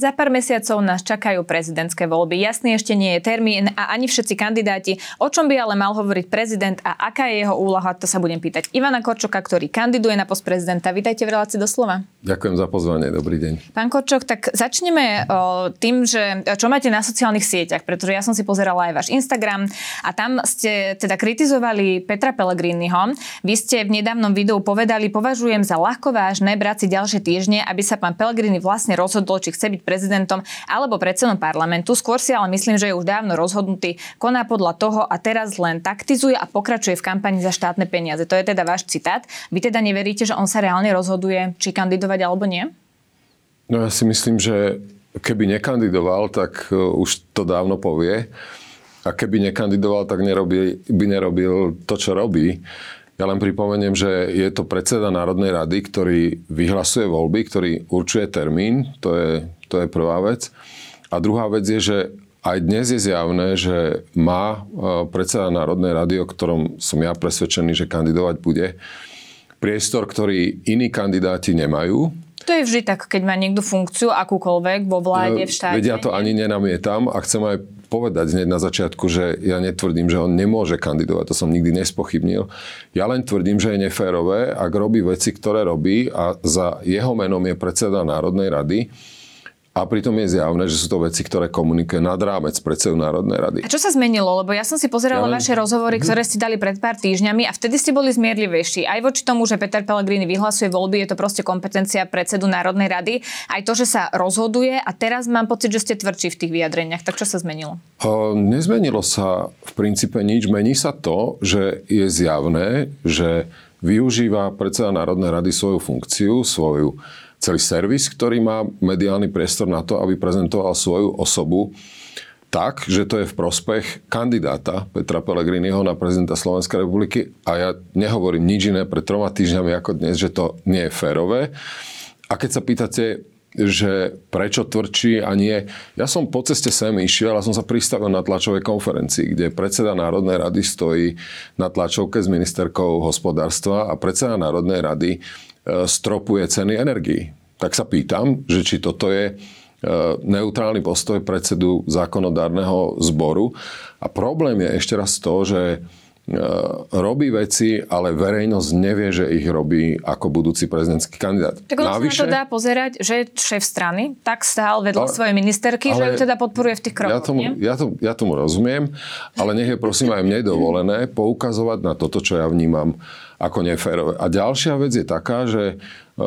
Za pár mesiacov nás čakajú prezidentské voľby. Jasný ešte nie je termín a ani všetci kandidáti. O čom by ale mal hovoriť prezident a aká je jeho úloha, to sa budem pýtať Ivana Korčoka, ktorý kandiduje na post prezidenta. Vítajte v relácii doslova. Ďakujem za pozvanie, dobrý deň. Pán Korčok, tak začneme o, tým, že čo máte na sociálnych sieťach, pretože ja som si pozerala aj váš Instagram a tam ste teda kritizovali Petra Pellegriniho. Vy ste v nedávnom videu povedali, považujem za ľahko vážne brať si ďalšie týždne, aby sa pán Pellegrini vlastne rozhodol, či chce byť prezidentom alebo predsedom parlamentu. Skôr si ale myslím, že je už dávno rozhodnutý, koná podľa toho a teraz len taktizuje a pokračuje v kampani za štátne peniaze. To je teda váš citát. Vy teda neveríte, že on sa reálne rozhoduje, či kandidovať alebo nie? No ja si myslím, že keby nekandidoval, tak e, už to dávno povie. A keby nekandidoval, tak nerobí, by nerobil to, čo robí. Ja len pripomeniem, že je to predseda Národnej rady, ktorý vyhlasuje voľby, ktorý určuje termín. To je to je prvá vec. A druhá vec je, že aj dnes je zjavné, že má e, predseda Národnej rady, o ktorom som ja presvedčený, že kandidovať bude, priestor, ktorý iní kandidáti nemajú. To je vždy tak, keď má niekto funkciu akúkoľvek vo vláde, v štáte. Vedia to ani nenamietam a chcem aj povedať hneď na začiatku, že ja netvrdím, že on nemôže kandidovať, to som nikdy nespochybnil. Ja len tvrdím, že je neférové, ak robí veci, ktoré robí a za jeho menom je predseda Národnej rady, a pritom je zjavné, že sú to veci, ktoré komunikuje nad rámec predsedu Národnej rady. A čo sa zmenilo? Lebo ja som si pozerala ja len... vaše rozhovory, ktoré ste dali pred pár týždňami a vtedy ste boli zmierlivejší. Aj voči tomu, že Peter Pellegrini vyhlasuje voľby, je to proste kompetencia predsedu Národnej rady. Aj to, že sa rozhoduje a teraz mám pocit, že ste tvrdší v tých vyjadreniach. Tak čo sa zmenilo? O, nezmenilo sa v princípe nič. Mení sa to, že je zjavné, že využíva predseda Národnej rady svoju funkciu, svoju celý servis, ktorý má mediálny priestor na to, aby prezentoval svoju osobu tak, že to je v prospech kandidáta Petra Pellegriniho na prezidenta Slovenskej republiky a ja nehovorím nič iné pred troma týždňami ako dnes, že to nie je férové. A keď sa pýtate, že prečo tvrdší a nie. Ja som po ceste sem išiel a som sa pristavil na tlačovej konferencii, kde predseda Národnej rady stojí na tlačovke s ministerkou hospodárstva a predseda Národnej rady stropuje ceny energií. Tak sa pýtam, že či toto je e, neutrálny postoj predsedu zákonodárneho zboru. A problém je ešte raz to, že e, robí veci, ale verejnosť nevie, že ich robí ako budúci prezidentský kandidát. Tak on Navyše, sa na to dá pozerať, že šéf strany tak stál vedľa ale, svojej ministerky, ale, že ju teda podporuje v tých krokoch. Ja tomu, ja, to, ja tomu rozumiem, ale nech je prosím aj mne dovolené poukazovať na toto, čo ja vnímam ako neférové. A ďalšia vec je taká, že e,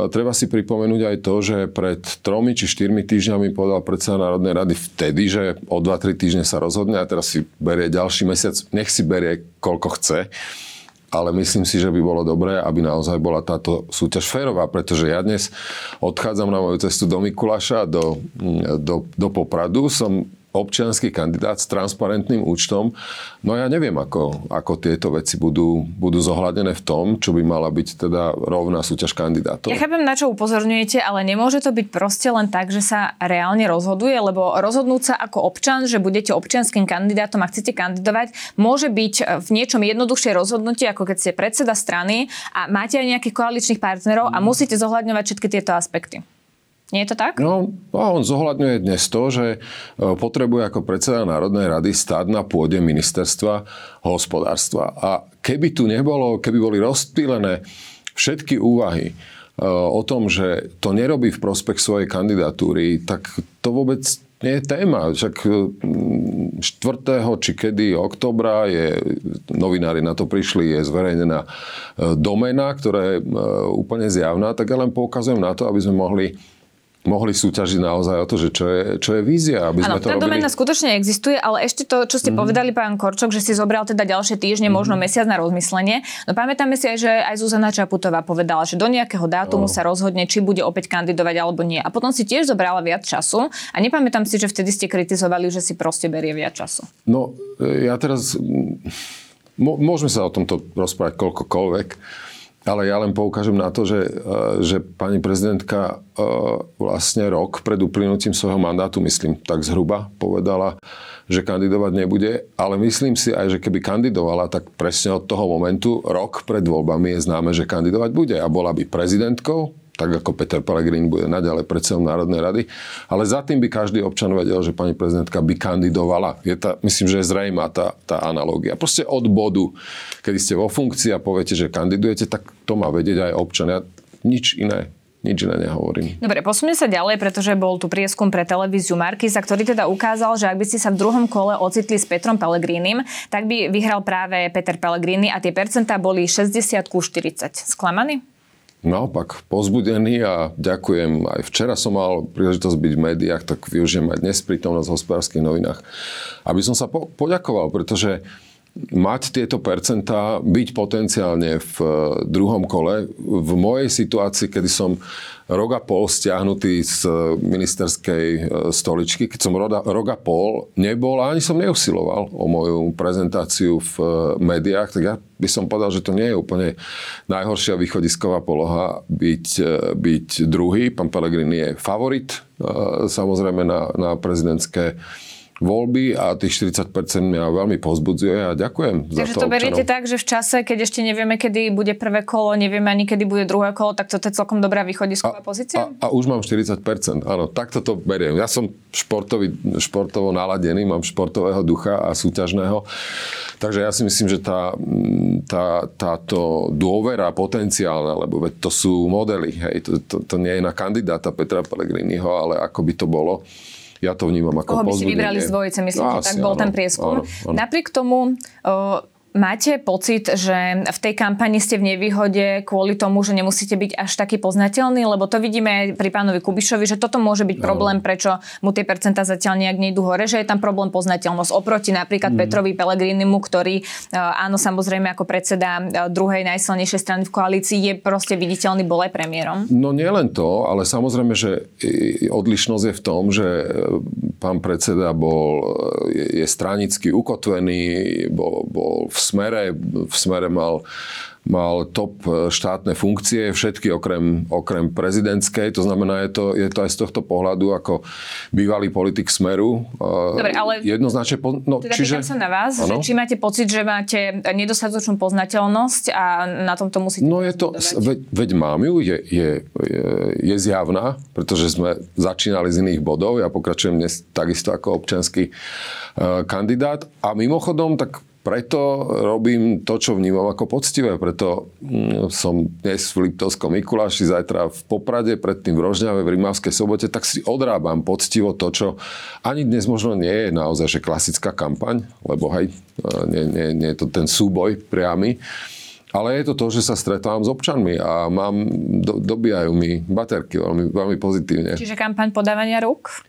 treba si pripomenúť aj to, že pred tromi či štyrmi týždňami povedal predseda Národnej rady vtedy, že o 2-3 týždne sa rozhodne a teraz si berie ďalší mesiac, nech si berie koľko chce ale myslím si, že by bolo dobré, aby naozaj bola táto súťaž férová, pretože ja dnes odchádzam na moju cestu do Mikuláša, do, do, do Popradu. Som občianský kandidát s transparentným účtom. No ja neviem, ako, ako tieto veci budú, budú zohľadené v tom, čo by mala byť teda rovná súťaž kandidátov. Ja chápem, na čo upozorňujete, ale nemôže to byť proste len tak, že sa reálne rozhoduje, lebo rozhodnúť sa ako občan, že budete občianským kandidátom a chcete kandidovať, môže byť v niečom jednoduchšie rozhodnutie, ako keď ste predseda strany a máte aj nejakých koaličných partnerov a musíte zohľadňovať všetky tieto aspekty. Nie je to tak? No, a on zohľadňuje dnes to, že e, potrebuje ako predseda Národnej rady stáť na pôde ministerstva hospodárstva. A keby tu nebolo, keby boli rozptýlené všetky úvahy e, o tom, že to nerobí v prospech svojej kandidatúry, tak to vôbec nie je téma. Však 4. či kedy oktobra je, novinári na to prišli, je zverejnená e, domena, ktorá je úplne zjavná, tak ja len poukazujem na to, aby sme mohli mohli súťažiť naozaj o to, že čo je, čo je vízia, aby ano, sme to tá robili. domena skutočne existuje, ale ešte to, čo ste mm. povedali, pán Korčok, že si zobral teda ďalšie týždne, mm. možno mesiac na rozmyslenie. No pamätáme si aj, že aj Zuzana Čaputová povedala, že do nejakého dátumu oh. sa rozhodne, či bude opäť kandidovať alebo nie. A potom si tiež zobrala viac času a nepamätám si, že vtedy ste kritizovali, že si proste berie viac času. No, ja teraz... Môžeme sa o tomto rozprávať koľkokoľvek ale ja len poukážem na to, že, e, že pani prezidentka e, vlastne rok pred uplynutím svojho mandátu, myslím, tak zhruba povedala, že kandidovať nebude, ale myslím si aj, že keby kandidovala, tak presne od toho momentu, rok pred voľbami je známe, že kandidovať bude a bola by prezidentkou, tak ako Peter Pellegrini bude naďalej predsedom Národnej rady. Ale za tým by každý občan vedel, že pani prezidentka by kandidovala. Je tá, myslím, že je zrejmá tá, tá analogia. Proste od bodu, kedy ste vo funkcii a poviete, že kandidujete, tak to má vedieť aj občan. Ja nič iné nič iné nehovorím. Dobre, posunie sa ďalej, pretože bol tu prieskum pre televíziu Markisa, ktorý teda ukázal, že ak by ste sa v druhom kole ocitli s Petrom Pellegrinim, tak by vyhral práve Peter Pellegrini a tie percentá boli 60 ku 40. Sklamaný? Naopak pozbudený a ďakujem. Aj včera som mal príležitosť byť v médiách, tak využijem aj dnes prítomnosť v hospodárskych novinách, aby som sa po- poďakoval, pretože mať tieto percentá, byť potenciálne v eh, druhom kole. V mojej situácii, kedy som rok pol stiahnutý z eh, ministerskej eh, stoličky, keď som roda, rok a pol nebol a ani som neusiloval o moju prezentáciu v médiách, tak ja by som povedal, že to nie je úplne najhoršia východisková poloha byť, byť druhý. Pán Pellegrini je favorit samozrejme na, na prezidentské voľby a tých 40% mňa veľmi pozbudzuje a ďakujem Takže za to. Takže to beriete tak, že v čase, keď ešte nevieme, kedy bude prvé kolo, nevieme ani kedy bude druhé kolo, tak to je celkom dobrá východisková a, pozícia? A, a už mám 40%, áno, takto to beriem. Ja som športový, športovo naladený, mám športového ducha a súťažného, takže ja si myslím, že tá, tá, táto dôvera potenciálna, lebo to sú modely, hej, to, to, to nie je na kandidáta Petra Pellegriniho, ale ako by to bolo, ja to vnímam ako Koho by si vybrali z dvojice, myslím, no, že tak bol áno, ten prieskum. Áno, áno. Napriek tomu Máte pocit, že v tej kampani ste v nevýhode kvôli tomu, že nemusíte byť až taký poznateľný? Lebo to vidíme pri pánovi Kubišovi, že toto môže byť problém, prečo mu tie percentá zatiaľ nejak nejdú hore, že je tam problém poznateľnosť oproti napríklad mm. Petrovi Pelegrinimu, ktorý áno, samozrejme ako predseda druhej najsilnejšej strany v koalícii je proste viditeľný, bol aj premiérom. No nielen to, ale samozrejme, že odlišnosť je v tom, že e, pán predseda bol, e, je stranicky ukotvený, bol, bol v smere, v smere mal mal top štátne funkcie, všetky okrem, okrem prezidentskej, to znamená, je to, je to aj z tohto pohľadu ako bývalý politik Smeru. Dobre, ale jednoznačne... Po, no, teda čiže, sa na vás, že či máte pocit, že máte nedostatočnú poznateľnosť a na tomto musíte... No je to, veď, veď mám ju, je, je, je, je zjavná, pretože sme začínali z iných bodov, ja pokračujem dnes takisto ako občanský uh, kandidát. A mimochodom, tak preto robím to, čo vnímam ako poctivé. Preto mm, som dnes v Liptovskom Mikuláši, zajtra v Poprade, predtým v Rožňave, v Rimavskej sobote, tak si odrábam poctivo to, čo ani dnes možno nie je naozaj že klasická kampaň, lebo hej, nie, nie, nie je to ten súboj priamy. Ale je to to, že sa stretávam s občanmi a mám, do, dobíjajú mi baterky veľmi, veľmi pozitívne. Čiže kampaň podávania rúk?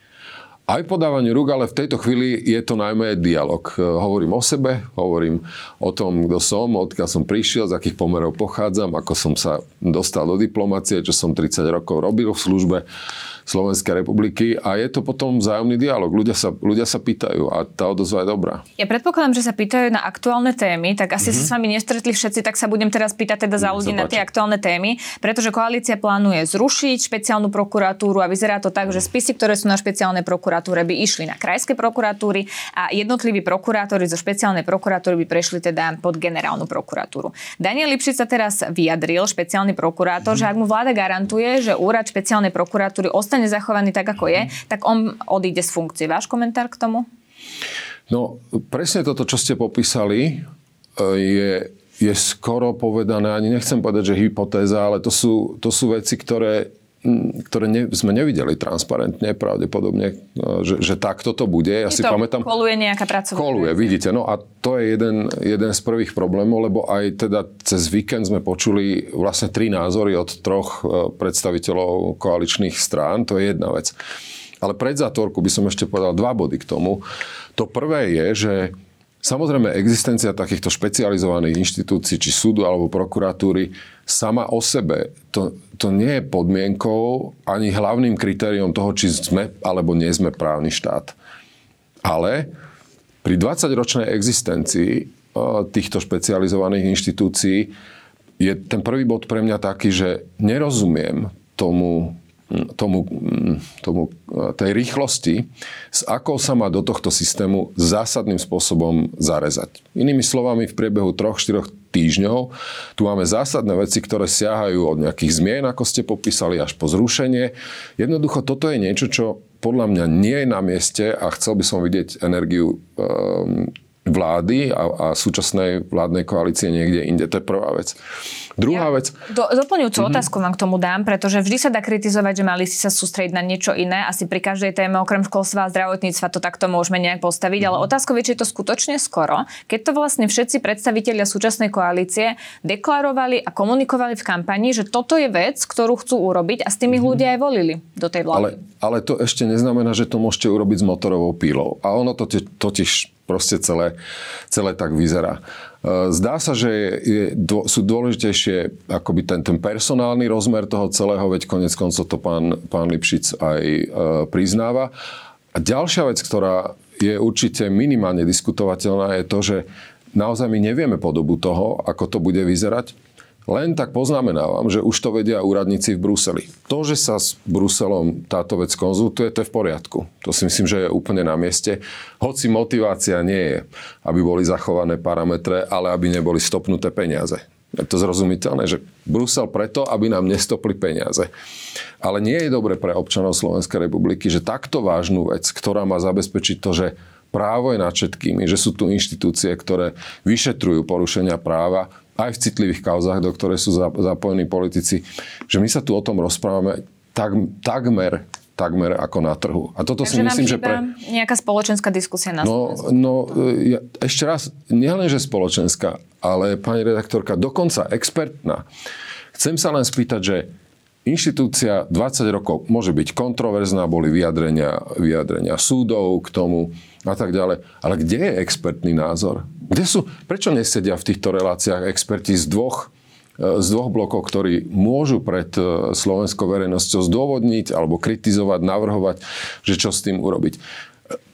Aj podávanie rúk, ale v tejto chvíli je to najmä dialog. E, hovorím o sebe, hovorím o tom, kto som, odkiaľ som prišiel, z akých pomerov pochádzam, ako som sa dostal do diplomácie, čo som 30 rokov robil v službe Slovenskej republiky a je to potom vzájomný dialog. Ľudia sa, ľudia sa pýtajú a tá odozva je dobrá. Ja predpokladám, že sa pýtajú na aktuálne témy, tak asi mm-hmm. sa s vami nestretli všetci, tak sa budem teraz pýtať teda za ľudí na tie aktuálne témy, pretože koalícia plánuje zrušiť špeciálnu prokuratúru a vyzerá to tak, že spisy, ktoré sú na špeciálnej prokuratúre, by išli na krajské prokuratúry a jednotliví prokurátori zo špeciálnej prokuratúry by prešli teda pod generálnu prokuratúru. Daniel Lipšic sa teraz vyjadril, špeciálny prokurátor, že ak mu vláda garantuje, že úrad špeciálnej prokuratúry ostane ostane zachovaný tak, ako je, tak on odíde z funkcie. Váš komentár k tomu? No, presne toto, čo ste popísali, e, je, je skoro povedané, ani nechcem povedať, že hypotéza, ale to sú, to sú veci, ktoré ktoré ne, sme nevideli transparentne, pravdepodobne, e, že, že takto to bude. Ja si to pamätám... Koluje nejaká pracovná Koluje, vidíte. No a to je jeden, jeden z prvých problémov, lebo aj teda cez víkend sme počuli vlastne tri názory od troch e, predstaviteľov koaličných strán. To je jedna vec. Ale pred zátvorku by som ešte povedal dva body k tomu. To prvé je, že Samozrejme, existencia takýchto špecializovaných inštitúcií, či súdu alebo prokuratúry, sama o sebe, to, to nie je podmienkou ani hlavným kritériom toho, či sme alebo nie sme právny štát. Ale pri 20-ročnej existencii týchto špecializovaných inštitúcií je ten prvý bod pre mňa taký, že nerozumiem tomu, tomu, tomu, tej rýchlosti, s akou sa má do tohto systému zásadným spôsobom zarezať. Inými slovami, v priebehu 3-4 týždňov tu máme zásadné veci, ktoré siahajú od nejakých zmien, ako ste popísali, až po zrušenie. Jednoducho toto je niečo, čo podľa mňa nie je na mieste a chcel by som vidieť energiu um, vlády a, a súčasnej vládnej koalície niekde inde. To je prvá vec. Druhá ja, vec... Do, doplňujúcu mm-hmm. otázku vám k tomu dám, pretože vždy sa dá kritizovať, že mali ste sa sústrediť na niečo iné. Asi pri každej téme, okrem školstva a zdravotníctva, to takto môžeme nejak postaviť. Mm-hmm. Ale mhm. otázka je, či je to skutočne skoro, keď to vlastne všetci predstavitelia súčasnej koalície deklarovali a komunikovali v kampani, že toto je vec, ktorú chcú urobiť a s tými mm-hmm. ľudia aj volili do tej vlády. Ale, ale to ešte neznamená, že to môžete urobiť s motorovou pílou. A ono to totiž proste celé, celé tak vyzerá. E, zdá sa, že je, sú dôležitejšie akoby ten, ten personálny rozmer toho celého, veď konec koncov to pán, pán Lipšic aj e, priznáva. A ďalšia vec, ktorá je určite minimálne diskutovateľná, je to, že naozaj my nevieme podobu toho, ako to bude vyzerať. Len tak poznamenávam, že už to vedia úradníci v Bruseli. To, že sa s Bruselom táto vec konzultuje, to je v poriadku. To si myslím, že je úplne na mieste. Hoci motivácia nie je, aby boli zachované parametre, ale aby neboli stopnuté peniaze. Je to zrozumiteľné, že Brusel preto, aby nám nestopli peniaze. Ale nie je dobre pre občanov Slovenskej republiky, že takto vážnu vec, ktorá má zabezpečiť to, že právo je nad všetkými, že sú tu inštitúcie, ktoré vyšetrujú porušenia práva, aj v citlivých kauzách, do ktoré sú zapojení politici, že my sa tu o tom rozprávame tak, takmer takmer ako na trhu. A toto Takže si myslím, že pre... nejaká spoločenská diskusia na no, no, ja, ešte raz, nielen, že spoločenská, ale pani redaktorka, dokonca expertná. Chcem sa len spýtať, že inštitúcia 20 rokov môže byť kontroverzná, boli vyjadrenia, vyjadrenia súdov k tomu a tak ďalej. Ale kde je expertný názor? Kde sú, prečo nesedia v týchto reláciách experti z dvoch, e, z dvoch blokov, ktorí môžu pred e, slovenskou verejnosťou zdôvodniť alebo kritizovať, navrhovať, že čo s tým urobiť.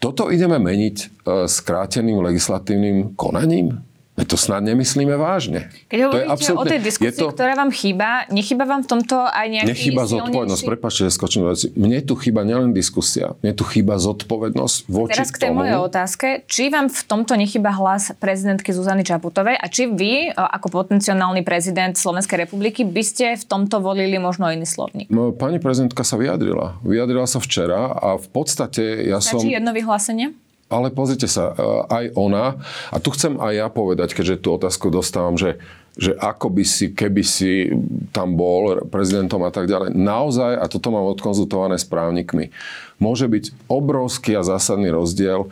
Toto ideme meniť e, skráteným legislatívnym konaním? To snad nemyslíme vážne. Keď hovoríte to absolútne, o tej diskusii, to, ktorá vám chýba, nechýba vám v tomto aj nejaký Nechýba zodpovednosť, prepáčte, že skočím Mne tu chýba nielen diskusia, mne tu chýba zodpovednosť voči Teraz k tej mojej otázke, či vám v tomto nechýba hlas prezidentky Zuzany Čaputovej a či vy, ako potenciálny prezident Slovenskej republiky, by ste v tomto volili možno iný slovník? No, pani prezidentka sa vyjadrila. Vyjadrila sa včera a v podstate ja Stačí som... jedno vyhlásenie? Ale pozrite sa, e, aj ona, a tu chcem aj ja povedať, keďže tú otázku dostávam, že, že ako by si, keby si tam bol prezidentom a tak ďalej, naozaj, a toto mám odkonzultované s právnikmi, môže byť obrovský a zásadný rozdiel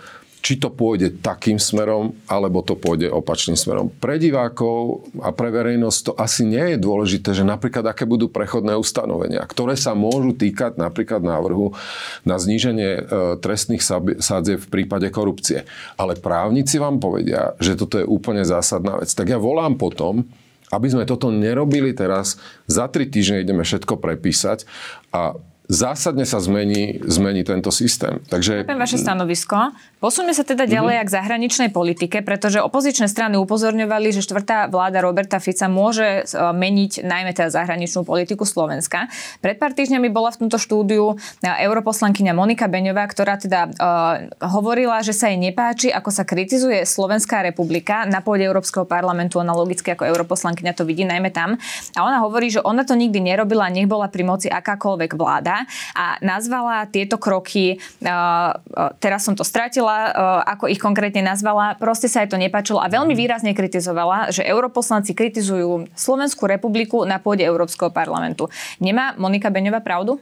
či to pôjde takým smerom, alebo to pôjde opačným smerom. Pre divákov a pre verejnosť to asi nie je dôležité, že napríklad aké budú prechodné ustanovenia, ktoré sa môžu týkať napríklad návrhu na zníženie e, trestných sádzie v prípade korupcie. Ale právnici vám povedia, že toto je úplne zásadná vec. Tak ja volám potom, aby sme toto nerobili teraz, za tri týždne ideme všetko prepísať a zásadne sa zmení, zmení tento systém. Takže... Chápem vaše stanovisko. Posuňme sa teda ďalej mm-hmm. k zahraničnej politike, pretože opozičné strany upozorňovali, že štvrtá vláda Roberta Fica môže e, meniť najmä teda zahraničnú politiku Slovenska. Pred pár týždňami bola v tomto štúdiu e, europoslankyňa Monika Beňová, ktorá teda uh, hovorila, že sa jej nepáči, ako sa kritizuje Slovenská republika na pôde Európskeho parlamentu, ona logicky ako europoslankyňa to vidí najmä tam. A ona hovorí, že ona to nikdy nerobila, nech bola pri moci akákoľvek vláda a nazvala tieto kroky, uh, teraz som to stratila, eh, ako ich konkrétne nazvala, proste sa jej to nepáčilo a veľmi výrazne kritizovala, že europoslanci kritizujú Slovenskú republiku na pôde Európskeho parlamentu. Nemá Monika Beňová pravdu?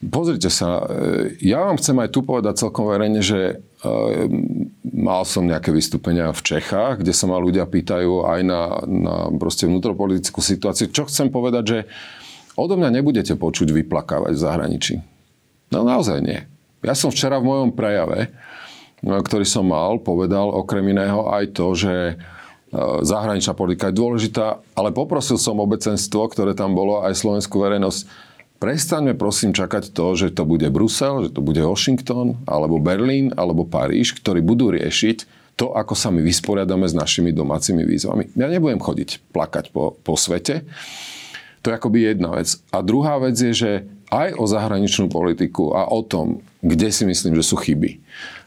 Pozrite sa, ja vám chcem aj tu povedať celkom verejne, že mal som nejaké vystúpenia v Čechách, kde sa ma ľudia pýtajú aj na, na proste vnútropolitickú situáciu. Čo chcem povedať, že odo mňa nebudete počuť vyplakávať v zahraničí. No naozaj nie. Ja som včera v mojom prejave, no, ktorý som mal, povedal okrem iného aj to, že e, zahraničná politika je dôležitá, ale poprosil som obecenstvo, ktoré tam bolo, aj slovenskú verejnosť, prestaňme prosím čakať to, že to bude Brusel, že to bude Washington, alebo Berlín, alebo Paríž, ktorí budú riešiť, to, ako sa my vysporiadame s našimi domácimi výzvami. Ja nebudem chodiť plakať po, po svete. To je akoby jedna vec. A druhá vec je, že aj o zahraničnú politiku a o tom, kde si myslím, že sú chyby.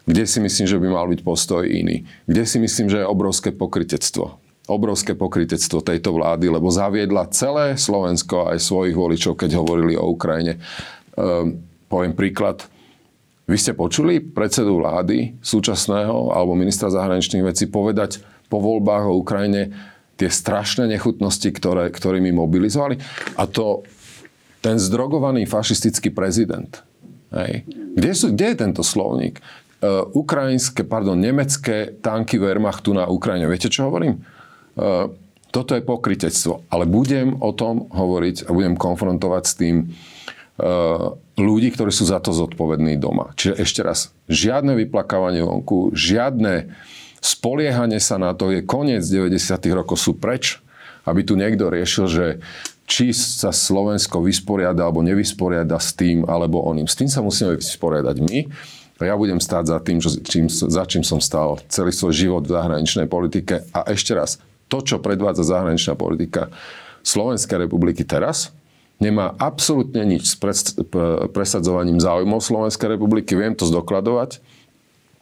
Kde si myslím, že by mal byť postoj iný. Kde si myslím, že je obrovské pokritectvo. Obrovské pokritectvo tejto vlády, lebo zaviedla celé Slovensko aj svojich voličov, keď hovorili o Ukrajine. Ehm, poviem príklad vy ste počuli predsedu vlády súčasného alebo ministra zahraničných vecí povedať po voľbách o Ukrajine tie strašné nechutnosti, ktoré, ktorými mobilizovali? A to ten zdrogovaný fašistický prezident. Hej. Kde, sú, kde je tento slovník? Uh, ukrajinské, pardon, nemecké tanky Wehrmachtu na Ukrajine. Viete, čo hovorím? Uh, toto je pokritectvo. Ale budem o tom hovoriť a budem konfrontovať s tým uh, ľudí, ktorí sú za to zodpovední doma. Čiže ešte raz, žiadne vyplakávanie vonku, žiadne spoliehanie sa na to, je koniec 90. rokov, sú preč, aby tu niekto riešil, že či sa Slovensko vysporiada alebo nevysporiada s tým alebo oným. S tým sa musíme vysporiadať my. Ja budem stáť za tým, čím, za čím som stál celý svoj život v zahraničnej politike. A ešte raz, to, čo predvádza zahraničná politika Slovenskej republiky teraz, nemá absolútne nič s presadzovaním záujmov Slovenskej republiky, viem to zdokladovať.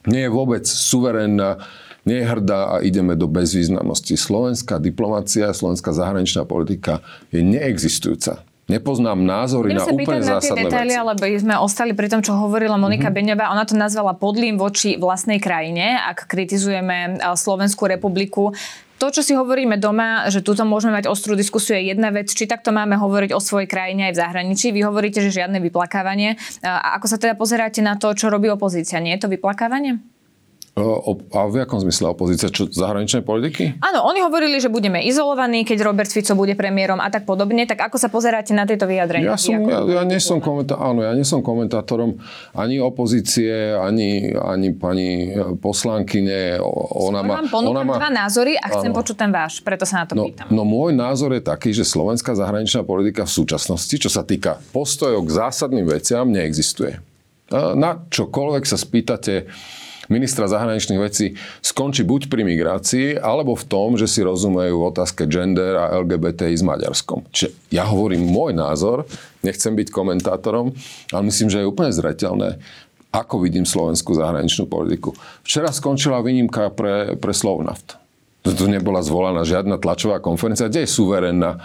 Nie je vôbec suverénna, nie je hrdá a ideme do bezvýznamnosti. Slovenská diplomácia, slovenská zahraničná politika je neexistujúca. Nepoznám názory Budem na úplne na zásadné detaily, veci. ale sme ostali pri tom, čo hovorila Monika mm-hmm. Beňová. Ona to nazvala podlým voči vlastnej krajine, ak kritizujeme Slovenskú republiku to, čo si hovoríme doma, že tuto môžeme mať ostrú diskusiu, je jedna vec, či takto máme hovoriť o svojej krajine aj v zahraničí. Vy hovoríte, že žiadne vyplakávanie. A ako sa teda pozeráte na to, čo robí opozícia? Nie je to vyplakávanie? O, a v akom zmysle opozícia? Čo, zahraničnej politiky? Áno, oni hovorili, že budeme izolovaní, keď Robert Fico bude premiérom a tak podobne. Tak ako sa pozeráte na tieto vyjadrenia? Ja, som, ja, ja, nie som komentá- áno, ja nie som komentátorom ani opozície, ani, ani pani poslankyne. Ona má, ona má dva názory a chcem áno. počuť ten váš, preto sa na to no, pýtam. No môj názor je taký, že slovenská zahraničná politika v súčasnosti, čo sa týka postojov k zásadným veciam, neexistuje. Na čokoľvek sa spýtate ministra zahraničných vecí skončí buď pri migrácii, alebo v tom, že si rozumejú v otázke gender a LGBTI s Maďarskom. Čiže ja hovorím môj názor, nechcem byť komentátorom, ale myslím, že je úplne zreteľné, ako vidím slovenskú zahraničnú politiku. Včera skončila výnimka pre, pre Slovnaft. Tu nebola zvolaná žiadna tlačová konferencia, kde je suverénna e,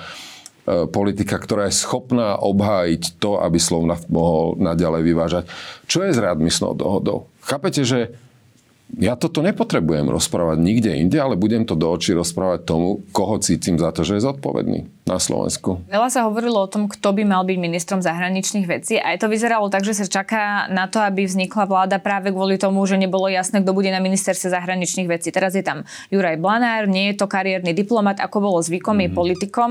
politika, ktorá je schopná obhájiť to, aby Slovnaft mohol naďalej vyvážať. Čo je s readmisnou dohodou? Chápete, že ja toto nepotrebujem rozprávať nikde inde, ale budem to do očí rozprávať tomu, koho cítim za to, že je zodpovedný na Slovensku. Veľa sa hovorilo o tom, kto by mal byť ministrom zahraničných vecí. Aj to vyzeralo tak, že sa čaká na to, aby vznikla vláda práve kvôli tomu, že nebolo jasné, kto bude na ministerstve zahraničných vecí. Teraz je tam Juraj Blanár, nie je to kariérny diplomat, ako bolo zvykom, mm. je mhm. politikom.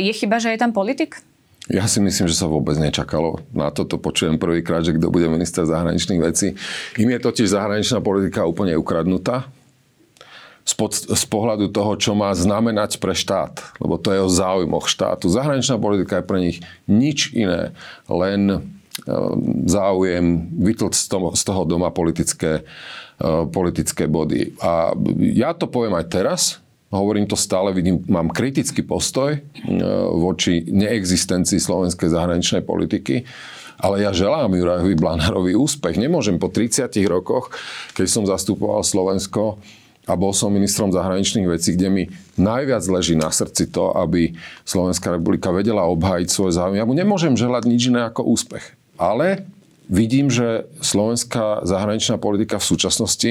Je chyba, že je tam politik? Ja si myslím, že sa vôbec nečakalo. Na toto počujem prvýkrát, že kto bude minister zahraničných vecí. Im je totiž zahraničná politika úplne ukradnutá. Z, pohľadu toho, čo má znamenať pre štát. Lebo to je o záujmoch štátu. Zahraničná politika je pre nich nič iné, len e, záujem toho, z toho doma politické, e, politické body. A ja to poviem aj teraz, hovorím to stále, vidím, mám kritický postoj e, voči neexistencii slovenskej zahraničnej politiky. Ale ja želám Jurajovi Blanárovi úspech. Nemôžem po 30 rokoch, keď som zastupoval Slovensko a bol som ministrom zahraničných vecí, kde mi najviac leží na srdci to, aby Slovenská republika vedela obhájiť svoj záujem. Ja mu nemôžem želať nič iné ako úspech. Ale vidím, že slovenská zahraničná politika v súčasnosti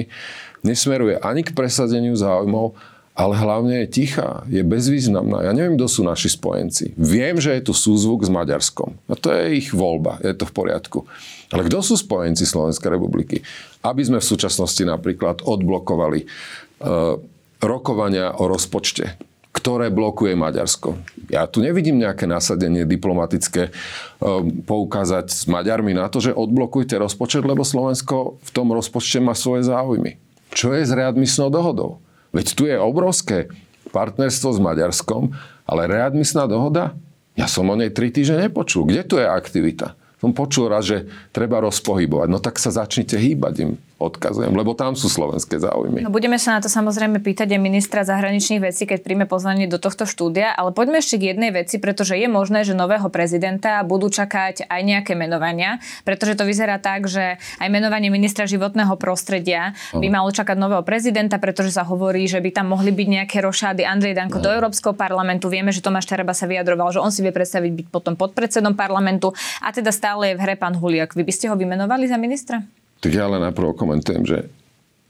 nesmeruje ani k presadeniu záujmov, ale hlavne je tichá, je bezvýznamná. Ja neviem, kto sú naši spojenci. Viem, že je tu súzvuk s Maďarskom. A to je ich voľba, je to v poriadku. Ale kto sú spojenci Slovenskej republiky? Aby sme v súčasnosti napríklad odblokovali uh, rokovania o rozpočte, ktoré blokuje Maďarsko. Ja tu nevidím nejaké nasadenie diplomatické uh, poukázať s Maďarmi na to, že odblokujte rozpočet, lebo Slovensko v tom rozpočte má svoje záujmy. Čo je s readmisnou dohodou? Veď tu je obrovské partnerstvo s Maďarskom, ale readmisná dohoda, ja som o nej tri týždne nepočul. Kde tu je aktivita? Som počul raz, že treba rozpohybovať. No tak sa začnite hýbať im. Odkazujem, lebo tam sú slovenské záujmy. No budeme sa na to samozrejme pýtať aj ministra zahraničných vecí, keď príjme pozvanie do tohto štúdia, ale poďme ešte k jednej veci, pretože je možné, že nového prezidenta budú čakať aj nejaké menovania, pretože to vyzerá tak, že aj menovanie ministra životného prostredia by malo čakať nového prezidenta, pretože sa hovorí, že by tam mohli byť nejaké rošády Andrej Danko do Európskeho parlamentu. Vieme, že Tomáš Taraba sa vyjadroval, že on si vie predstaviť byť potom podpredsedom parlamentu a teda stále je v hre pán Huliak. Vy by ste ho vymenovali za ministra? Tak ja len najprv komentujem, že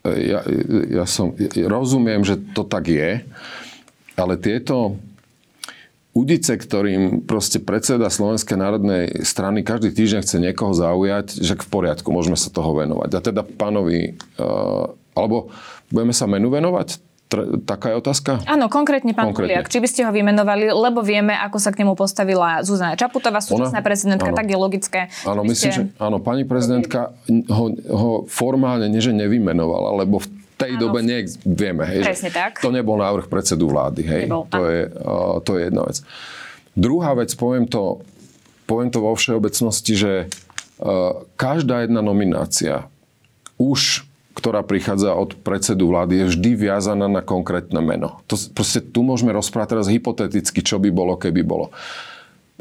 e, ja, ja som, rozumiem, že to tak je, ale tieto udice, ktorým proste predseda Slovenskej národnej strany každý týždeň chce niekoho zaujať, že v poriadku, môžeme sa toho venovať. A teda pánovi, alebo budeme sa menu venovať? Tr- taká je otázka? Áno, konkrétne pán konkrétne. Kuliak. Či by ste ho vymenovali, lebo vieme, ako sa k nemu postavila Zuzana Čaputová, súčasná prezidentka, áno. tak je logické. Áno, myslím, ste... že áno, pani prezidentka ho, ho formálne nie, že nevymenovala, lebo v tej áno. dobe nie, vieme, hej, že tak. to nebol návrh predsedu vlády. Hej. Nebol, to, je, uh, to je jedna vec. Druhá vec, poviem to, poviem to vo všeobecnosti, že uh, každá jedna nominácia už ktorá prichádza od predsedu vlády, je vždy viazaná na konkrétne meno. To, proste tu môžeme rozprávať teraz hypoteticky, čo by bolo, keby bolo.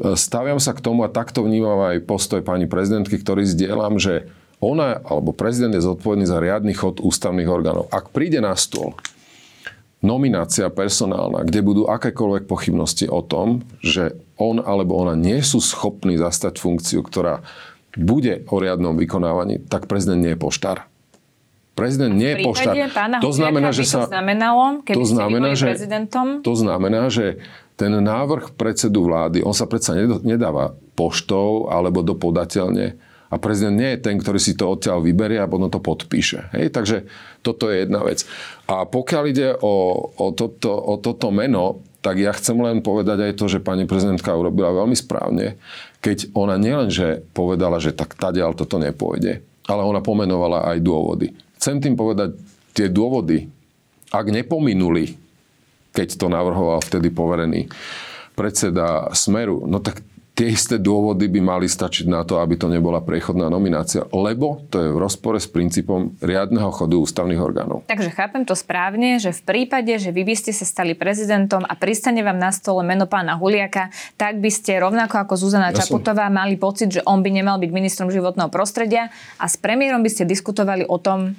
E, staviam sa k tomu a takto vnímam aj postoj pani prezidentky, ktorý zdieľam, že ona alebo prezident je zodpovedný za riadny chod ústavných orgánov. Ak príde na stôl nominácia personálna, kde budú akékoľvek pochybnosti o tom, že on alebo ona nie sú schopní zastať funkciu, ktorá bude o riadnom vykonávaní, tak prezident nie je poštár. Prezident nie je poštár. To znamená, že sa... To znamenalo, keby to znamená, že, prezidentom? To znamená, že ten návrh predsedu vlády, on sa predsa nedáva poštou alebo do podateľne a prezident nie je ten, ktorý si to odtiaľ vyberie a potom to podpíše. Hej? Takže toto je jedna vec. A pokiaľ ide o, o, toto, o toto meno, tak ja chcem len povedať aj to, že pani prezidentka urobila veľmi správne, keď ona nielenže povedala, že tak tadiaľ toto nepôjde, ale ona pomenovala aj dôvody. Chcem tým povedať, tie dôvody, ak nepominuli, keď to navrhoval vtedy poverený predseda Smeru, no tak tie isté dôvody by mali stačiť na to, aby to nebola prechodná nominácia, lebo to je v rozpore s princípom riadneho chodu ústavných orgánov. Takže chápem to správne, že v prípade, že vy by ste sa stali prezidentom a pristane vám na stole meno pána Huliaka, tak by ste rovnako ako Zuzana ja Čaputová som... mali pocit, že on by nemal byť ministrom životného prostredia a s premiérom by ste diskutovali o tom,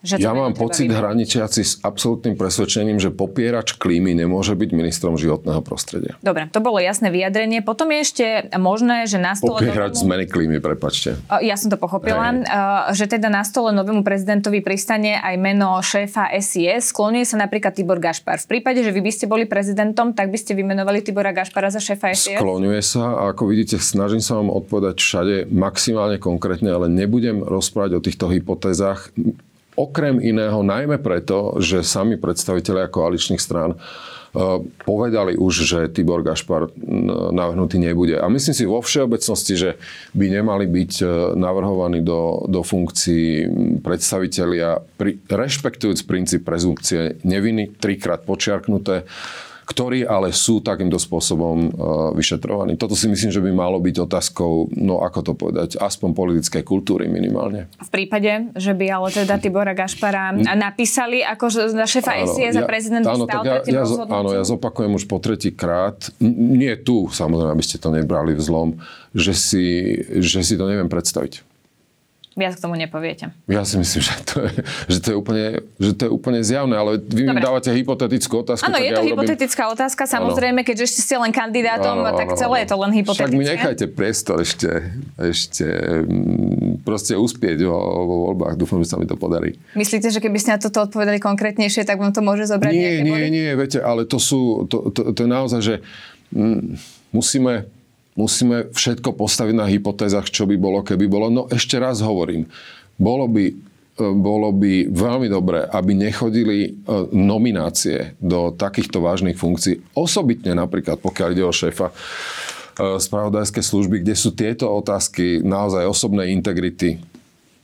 že ja mám pocit vybrať. hraničiaci s absolútnym presvedčením, že popierač klímy nemôže byť ministrom životného prostredia. Dobre, to bolo jasné vyjadrenie. Potom je ešte možné, že na stole... Popierač novému... zmeny klímy, prepačte. Ja som to pochopila, Hej. že teda na stole novému prezidentovi pristane aj meno šéfa SIS. Sklonuje sa napríklad Tibor Gašpar. V prípade, že vy by ste boli prezidentom, tak by ste vymenovali Tibora Gašpara za šéfa SIS? Sklonuje sa a ako vidíte, snažím sa vám odpovedať všade maximálne konkrétne, ale nebudem rozprávať o týchto hypotézach Okrem iného, najmä preto, že sami predstavitelia koaličných strán e, povedali už, že Tibor Gašpar navrhnutý nebude. A myslím si vo všeobecnosti, že by nemali byť e, navrhovaní do, do funkcií predstavitelia, pri, rešpektujúc princíp prezumpcie neviny, trikrát počiarknuté, ktorí ale sú takýmto spôsobom uh, vyšetrovaní. Toto si myslím, že by malo byť otázkou, no ako to povedať, aspoň politickej kultúry minimálne. V prípade, že by ale teda Tibora Gašpara napísali ako na šéfa SIE za prezident áno, tak ja, ja, áno, ja zopakujem už po tretí krát, nie tu, samozrejme, aby ste to nebrali v zlom, že si, že si to neviem predstaviť. Viac k tomu nepoviete. Ja si myslím, že to je, že to je, úplne, že to je úplne zjavné, ale vy Dobre. mi dávate hypotetickú otázku. Áno, je to ja hypotetická urobím... otázka, samozrejme, keďže ešte ste len kandidátom, ano, tak celé je to len hypotetické. Však mi nechajte priestor ešte, ešte mm, proste uspieť vo, vo voľbách. Dúfam, že sa mi to podarí. Myslíte, že keby ste na toto odpovedali konkrétnejšie, tak vám to môže zobrať Nie, nie, body? nie, viete, ale to sú, to, to, to je naozaj, že mm, musíme musíme všetko postaviť na hypotézach, čo by bolo, keby bolo. No ešte raz hovorím, bolo by, e, bolo by veľmi dobré, aby nechodili e, nominácie do takýchto vážnych funkcií. Osobitne napríklad, pokiaľ ide o šéfa e, spravodajskej služby, kde sú tieto otázky naozaj osobnej integrity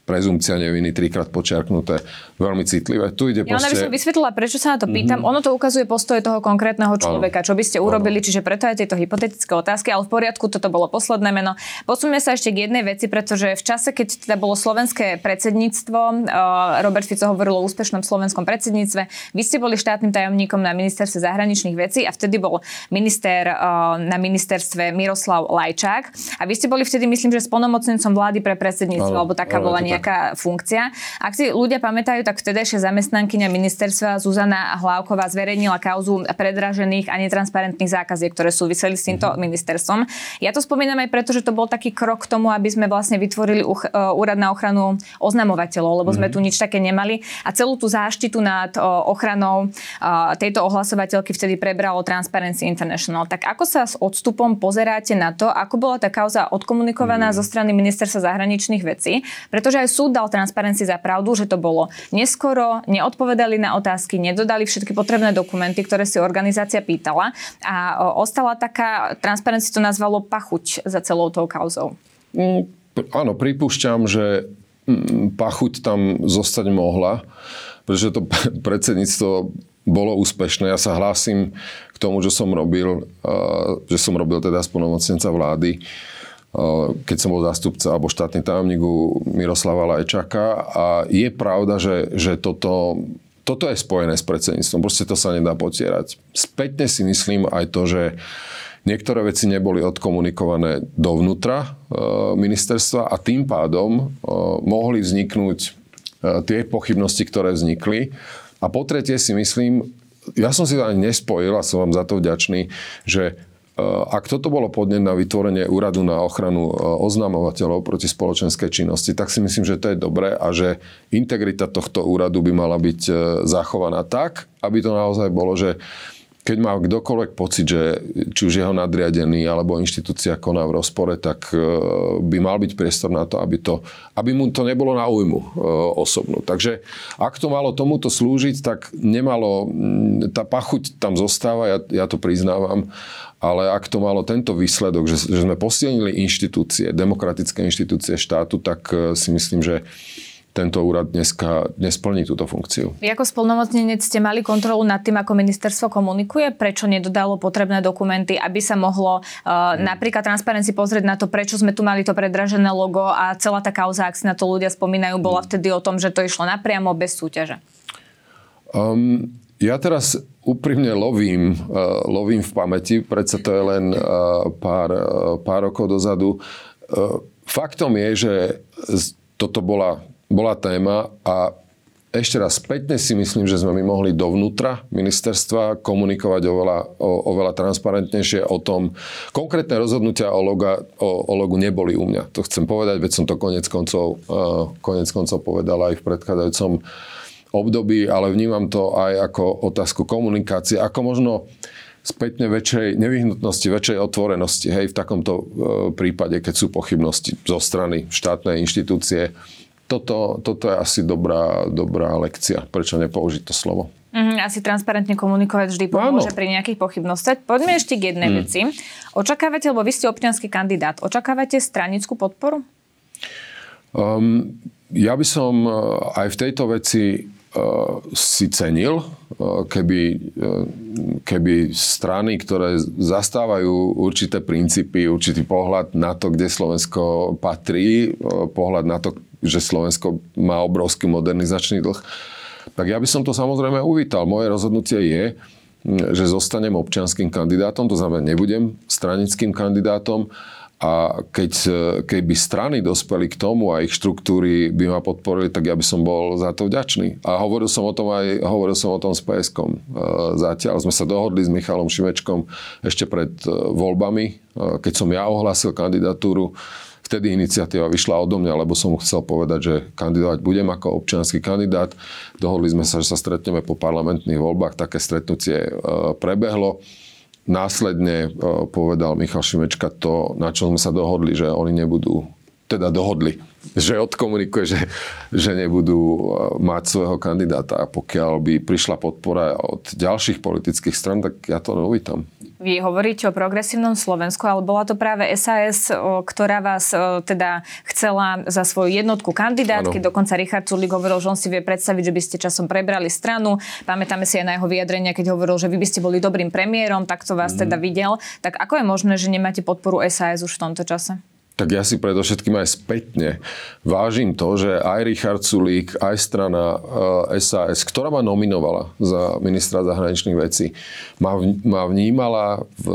prezumcia neviny trikrát počiarknuté, veľmi citlivé. Tu ide ja, proste... by som vysvetlila, prečo sa na to pýtam. Mm-hmm. Ono to ukazuje postoje toho konkrétneho človeka, ano. čo by ste urobili, ano. čiže preto aj tieto hypotetické otázky, ale v poriadku, toto bolo posledné meno. Posúňme sa ešte k jednej veci, pretože v čase, keď teda bolo slovenské predsedníctvo, uh, Robert Fico hovoril o úspešnom slovenskom predsedníctve, vy ste boli štátnym tajomníkom na ministerstve zahraničných vecí a vtedy bol minister uh, na ministerstve Miroslav Lajčák a vy ste boli vtedy, myslím, že spolnomocnencom vlády pre predsedníctvo, alebo taká bola nejaká tak. funkcia. Ak si ľudia pamätajú, tak vtedajšia zamestnankyňa ministerstva Zuzana Hlávková zverejnila kauzu predražených a netransparentných zákaziek, ktoré súviseli s týmto mm-hmm. ministerstvom. Ja to spomínam aj preto, že to bol taký krok k tomu, aby sme vlastne vytvorili uh, úrad na ochranu oznamovateľov, lebo sme mm-hmm. tu nič také nemali. A celú tú záštitu nad ochranou tejto ohlasovateľky vtedy prebralo Transparency International. Tak ako sa s odstupom pozeráte na to, ako bola tá kauza odkomunikovaná mm-hmm. zo strany ministerstva zahraničných vecí? Pretože aj súd dal Transparency za pravdu, že to bolo neskoro, neodpovedali na otázky, nedodali všetky potrebné dokumenty, ktoré si organizácia pýtala a ostala taká, Transparency to nazvalo pachuť za celou tou kauzou. Mm, áno, pripúšťam, že mm, pachuť tam zostať mohla, pretože to predsedníctvo bolo úspešné. Ja sa hlásim k tomu, že som robil, že som robil teda spolnomocnenca vlády keď som bol zástupca alebo štátny tajomník u Miroslava Lajčaka a je pravda, že, že toto, toto je spojené s predsedníctvom. Proste to sa nedá potierať. Spätne si myslím aj to, že niektoré veci neboli odkomunikované dovnútra ministerstva a tým pádom mohli vzniknúť tie pochybnosti, ktoré vznikli. A po tretie si myslím, ja som si to ani nespojil a som vám za to vďačný, že ak toto bolo podnet na vytvorenie úradu na ochranu eh, oznamovateľov proti spoločenskej činnosti, tak si myslím, že to je dobré a že integrita tohto úradu by mala byť eh, zachovaná tak, aby to naozaj bolo, že keď má kdokoľvek pocit, že či už jeho nadriadený alebo inštitúcia koná v rozpore, tak by mal byť priestor na to, aby, to, aby mu to nebolo na újmu osobnú. Takže ak to malo tomuto slúžiť, tak nemalo, mm, tá pachuť tam zostáva, ja, ja to priznávam, ale ak to malo tento výsledok, že, že sme posilnili inštitúcie, demokratické inštitúcie štátu, tak e, si myslím, že tento úrad dneska nesplní túto funkciu. Vy ako spolnomocnenec ste mali kontrolu nad tým, ako ministerstvo komunikuje? Prečo nedodalo potrebné dokumenty, aby sa mohlo uh, hmm. napríklad Transparency pozrieť na to, prečo sme tu mali to predražené logo a celá tá kauza, ak si na to ľudia spomínajú, bola hmm. vtedy o tom, že to išlo napriamo bez súťaže? Um, ja teraz úprimne lovím, uh, lovím v pamäti, predsa to je len uh, pár, uh, pár rokov dozadu. Uh, faktom je, že toto bola, bola téma a ešte raz spätne si myslím, že sme my mohli dovnútra ministerstva komunikovať oveľa, o, oveľa transparentnejšie o tom. Konkrétne rozhodnutia o, loga, o, o logu neboli u mňa. To chcem povedať, veď som to konec koncov, uh, konec koncov povedal aj v predchádzajúcom období, ale vnímam to aj ako otázku komunikácie, ako možno spätne väčšej nevyhnutnosti, väčšej otvorenosti, hej, v takomto e, prípade, keď sú pochybnosti zo strany štátnej inštitúcie. Toto, toto je asi dobrá, dobrá lekcia. Prečo nepoužiť to slovo? Mm, asi transparentne komunikovať vždy pomôže Áno. pri nejakých pochybnostiach. Poďme ešte k jednej mm. veci. Očakávate, lebo vy ste občianský kandidát, očakávate stranickú podporu? Um, ja by som e, aj v tejto veci si cenil, keby, keby strany, ktoré zastávajú určité princípy, určitý pohľad na to, kde Slovensko patrí, pohľad na to, že Slovensko má obrovský modernizačný dlh, tak ja by som to samozrejme uvítal. Moje rozhodnutie je, že zostanem občianským kandidátom, to znamená, nebudem stranickým kandidátom a keď, keby strany dospeli k tomu a ich štruktúry by ma podporili, tak ja by som bol za to vďačný. A hovoril som o tom aj hovoril som o tom s PSK. E, zatiaľ sme sa dohodli s Michalom Šimečkom ešte pred e, voľbami, e, keď som ja ohlásil kandidatúru. Vtedy iniciatíva vyšla odo mňa, lebo som chcel povedať, že kandidovať budem ako občianský kandidát. Dohodli sme sa, že sa stretneme po parlamentných voľbách. Také stretnutie prebehlo. Následne e, povedal Michal Šimečka to, na čo sme sa dohodli, že oni nebudú, teda dohodli, že odkomunikuje, že, že nebudú e, mať svojho kandidáta. A pokiaľ by prišla podpora od ďalších politických stran, tak ja to neuvítam. Vy hovoríte o progresívnom Slovensku, ale bola to práve SAS, ktorá vás teda chcela za svoju jednotku kandidátky. Ano. Dokonca Richard Sulik hovoril, že on si vie predstaviť, že by ste časom prebrali stranu. Pamätáme si aj na jeho vyjadrenia, keď hovoril, že vy by ste boli dobrým premiérom, tak to vás mm. teda videl. Tak ako je možné, že nemáte podporu SAS už v tomto čase? Tak ja si predovšetkým aj spätne vážim to, že aj Richard Sulík, aj strana SAS, eh, ktorá ma nominovala za ministra zahraničných vecí, ma, ma vnímala v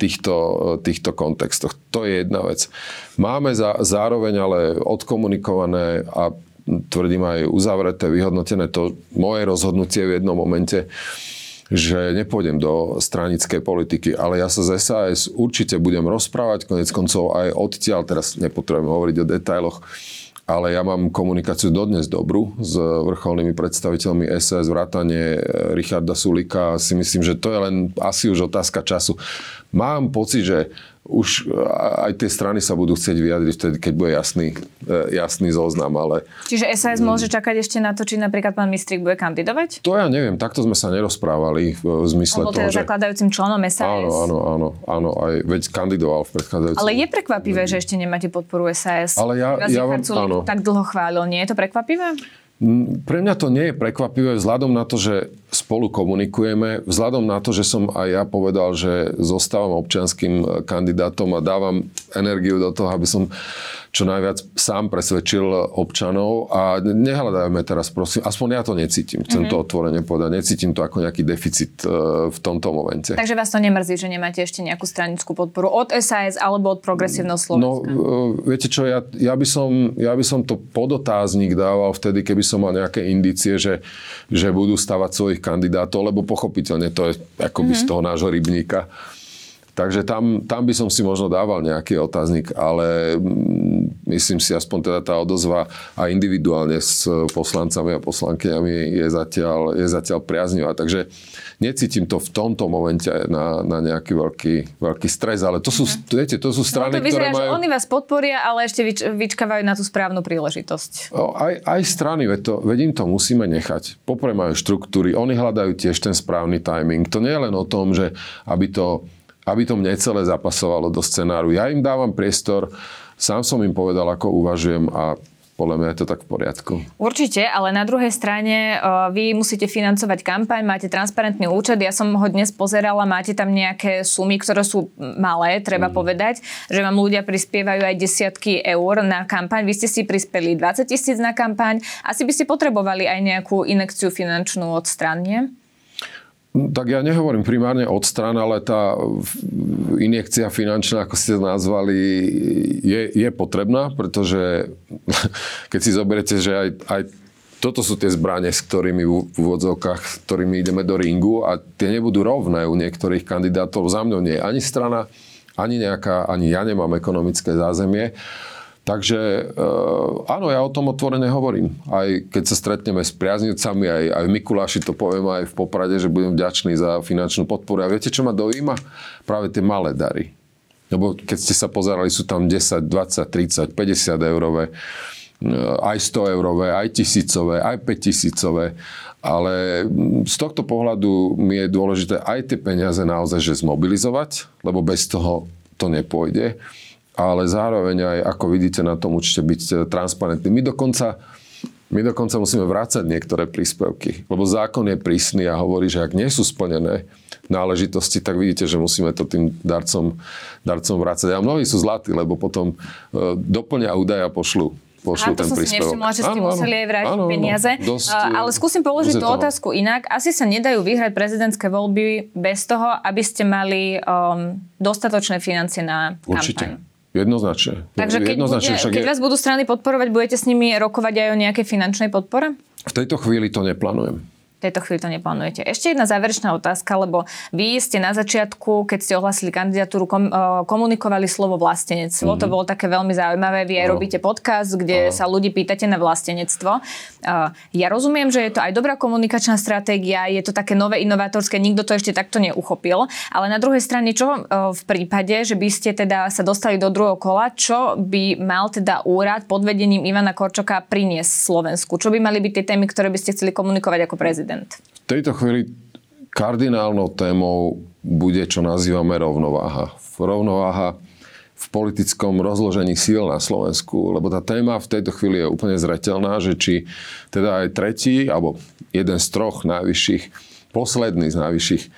týchto, týchto kontextoch. To je jedna vec. Máme za, zároveň ale odkomunikované a tvrdím aj uzavreté, vyhodnotené to moje rozhodnutie v jednom momente, že nepôjdem do stranickej politiky, ale ja sa z SAS určite budem rozprávať, konec koncov aj odtiaľ, teraz nepotrebujem hovoriť o detailoch, ale ja mám komunikáciu dodnes dobrú s vrcholnými predstaviteľmi SAS, vrátane Richarda Sulika. Si myslím, že to je len asi už otázka času. Mám pocit, že už aj tie strany sa budú chcieť vyjadriť vtedy, keď bude jasný, e, jasný zoznam, ale... Čiže SAS môže čakať ešte na to, či napríklad pán Mistrik bude kandidovať? To ja neviem, takto sme sa nerozprávali v zmysle toho, teda že... zakladajúcim členom SAS. Áno, áno, áno, áno, aj veď kandidoval v predchádzajúcom. Ale je prekvapivé, že ešte nemáte podporu SAS. Ale ja, ja vám, áno. tak dlho chválil, nie je to prekvapivé? Pre mňa to nie je prekvapivé vzhľadom na to, že spolu komunikujeme, vzhľadom na to, že som aj ja povedal, že zostávam občianským kandidátom a dávam energiu do toho, aby som čo najviac sám presvedčil občanov a nehľadajme teraz, prosím, aspoň ja to necítim, chcem mm-hmm. to otvorene povedať, necítim to ako nejaký deficit e, v tomto momente. Takže vás to nemrzí, že nemáte ešte nejakú stranickú podporu od SAS alebo od progresívneho Slovenska? No, e, viete čo, ja, ja, by som, ja by som to podotáznik dával vtedy, keby som mal nejaké indície, že, že budú stavať svojich kandidátov, lebo pochopiteľne to je akoby mm-hmm. z toho nášho rybníka. Takže tam, tam by som si možno dával nejaký otáznik, ale myslím si, aspoň teda tá odozva a individuálne s poslancami a poslankyňami je zatiaľ, je zatiaľ priaznivá. Takže necítim to v tomto momente na, na nejaký veľký, veľký stres, ale to sú, mm. viete, to sú strany, no, to vyzerá, ktoré majú... Oni vás podporia, ale ešte vyč, vyčkávajú na tú správnu príležitosť. O, aj, aj strany, veď, to, veď im to musíme nechať. Popre majú štruktúry, oni hľadajú tiež ten správny timing. To nie je len o tom, že aby to aby to mne celé zapasovalo do scenáru. Ja im dávam priestor, sám som im povedal, ako uvažujem a podľa mňa je to tak v poriadku. Určite, ale na druhej strane vy musíte financovať kampaň, máte transparentný účet. Ja som ho dnes pozerala, máte tam nejaké sumy, ktoré sú malé, treba mm. povedať, že vám ľudia prispievajú aj desiatky eur na kampaň. Vy ste si prispeli 20 tisíc na kampaň. Asi by ste potrebovali aj nejakú inekciu finančnú od stran, nie? Tak ja nehovorím primárne od stran, ale tá injekcia finančná, ako ste nazvali, je, je potrebná, pretože keď si zoberiete, že aj, aj toto sú tie zbranie, s ktorými v úvodzovkách, ktorými ideme do ringu a tie nebudú rovné u niektorých kandidátov. Za mňou nie je ani strana, ani nejaká, ani ja nemám ekonomické zázemie. Takže uh, áno, ja o tom otvorene hovorím. Aj keď sa stretneme s priaznivcami, aj, aj v Mikuláši to poviem aj v Poprade, že budem vďačný za finančnú podporu. A viete, čo ma dojíma? Práve tie malé dary. Lebo keď ste sa pozerali, sú tam 10, 20, 30, 50 eurové, aj 100 eurové, aj tisícové, aj 5 tisícové. Ale z tohto pohľadu mi je dôležité aj tie peniaze naozaj že zmobilizovať, lebo bez toho to nepôjde ale zároveň aj, ako vidíte na tom, určite byť e, transparentný. My dokonca, my dokonca musíme vrácať niektoré príspevky, lebo zákon je prísny a hovorí, že ak nie sú splnené náležitosti, tak vidíte, že musíme to tým darcom, darcom vrácať. A mnohí sú zlatí, lebo potom e, doplňa údaje a pošlu pošlu ten príspevok. Aha, to som si že ste museli aj vrátiť áno, peniaze. Dosť, uh, ale skúsim položiť tú toho. otázku inak. Asi sa nedajú vyhrať prezidentské voľby bez toho, aby ste mali um, dostatočné financie na Určite. kampaň. Jednoznačne. Takže keď, Jednoznačne, bude, keď je... vás budú strany podporovať, budete s nimi rokovať aj o nejakej finančnej podpore? V tejto chvíli to neplánujem tejto chvíli to neplánujete. Ešte jedna záverečná otázka, lebo vy ste na začiatku, keď ste ohlasili kandidatúru, kom, komunikovali slovo vlastenectvo. Mm-hmm. To bolo také veľmi zaujímavé. Vy aj no. robíte podcast, kde no. sa ľudí pýtate na vlastenectvo. Ja rozumiem, že je to aj dobrá komunikačná stratégia, je to také nové inovátorské, nikto to ešte takto neuchopil. Ale na druhej strane, čo v prípade, že by ste teda sa dostali do druhého kola, čo by mal teda úrad pod vedením Ivana Korčoka priniesť Slovensku? Čo by mali byť tie témy, ktoré by ste chceli komunikovať ako prezident? Prezident? V tejto chvíli kardinálnou témou bude, čo nazývame rovnováha. Rovnováha v politickom rozložení síl na Slovensku, lebo tá téma v tejto chvíli je úplne zretelná, že či teda aj tretí, alebo jeden z troch najvyšších, posledný z najvyšších e,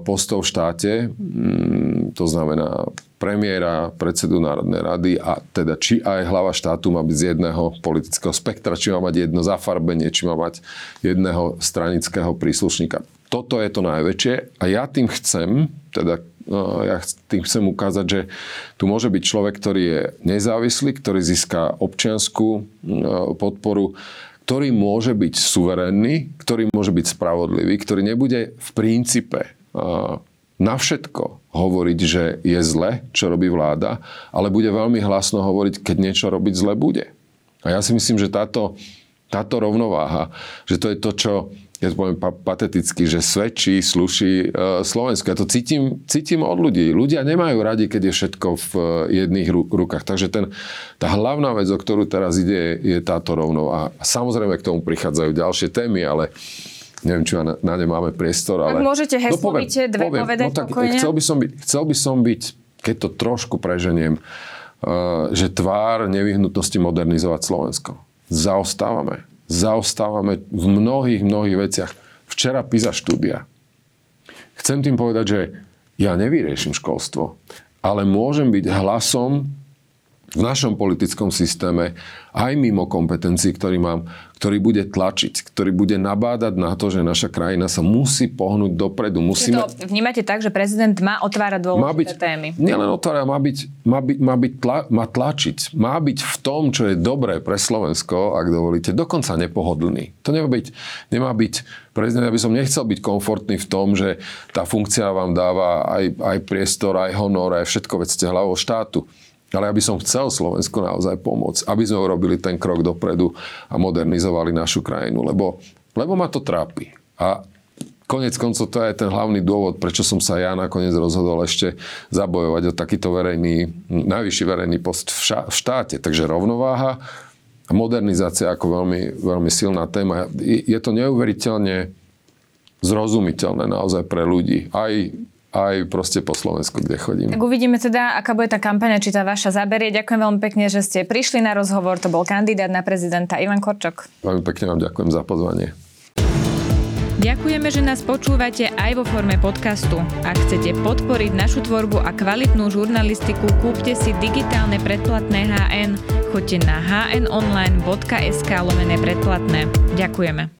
postov v štáte, mm, to znamená premiéra, predsedu Národnej rady a teda či aj hlava štátu má byť z jedného politického spektra, či má mať jedno zafarbenie, či má mať jedného stranického príslušníka. Toto je to najväčšie a ja tým chcem, teda No, ja tým chcem ukázať, že tu môže byť človek, ktorý je nezávislý, ktorý získa občianskú no, podporu, ktorý môže byť suverénny, ktorý môže byť spravodlivý, ktorý nebude v princípe na všetko hovoriť, že je zle, čo robí vláda, ale bude veľmi hlasno hovoriť, keď niečo robiť zle bude. A ja si myslím, že táto, táto rovnováha, že to je to, čo ja to poviem pateticky, že svedčí, sluší uh, Slovensku. Ja to cítim, cítim od ľudí. Ľudia nemajú radi, keď je všetko v uh, jedných rukách. Takže ten, tá hlavná vec, o ktorú teraz ide, je táto rovno. A samozrejme k tomu prichádzajú ďalšie témy, ale neviem, či na, na ne máme priestor. Ale... Ak môžete heslo no, poviem, dve poviem. povedať no, tak chcel by, som byť, chcel by som byť, keď to trošku preženiem, uh, že tvár nevyhnutnosti modernizovať Slovensko. Zaostávame zaostávame v mnohých, mnohých veciach. Včera PISA štúdia. Chcem tým povedať, že ja nevyrieším školstvo, ale môžem byť hlasom v našom politickom systéme aj mimo kompetencií, ktorý mám, ktorý bude tlačiť, ktorý bude nabádať na to, že naša krajina sa musí pohnúť dopredu. Musíme... To vnímate tak, že prezident má otvárať dôležité má byť, témy? Nielen otvárať, má, byť, má, byť, má, byť tla, má tlačiť. Má byť v tom, čo je dobré pre Slovensko, ak dovolíte, dokonca nepohodlný. To nemá byť, nemá byť prezident, aby som nechcel byť komfortný v tom, že tá funkcia vám dáva aj, aj priestor, aj honor, aj všetko, veď ste hlavou štátu. Ale aby som chcel Slovensku naozaj pomôcť, aby sme urobili ten krok dopredu a modernizovali našu krajinu, lebo, lebo ma to trápi. A konec koncov to je ten hlavný dôvod, prečo som sa ja nakoniec rozhodol ešte zabojovať o takýto verejný, najvyšší verejný post v, štáte. Takže rovnováha a modernizácia ako veľmi, veľmi silná téma. Je to neuveriteľne zrozumiteľné naozaj pre ľudí. Aj aj proste po Slovensku, kde chodím. Tak uvidíme teda, aká bude tá kampaňa, či tá vaša zaberie. Ďakujem veľmi pekne, že ste prišli na rozhovor. To bol kandidát na prezidenta Ivan Korčok. Veľmi pekne vám ďakujem za pozvanie. Ďakujeme, že nás počúvate aj vo forme podcastu. Ak chcete podporiť našu tvorbu a kvalitnú žurnalistiku, kúpte si digitálne predplatné HN. Choďte na hnonline.sk lomené predplatné. Ďakujeme.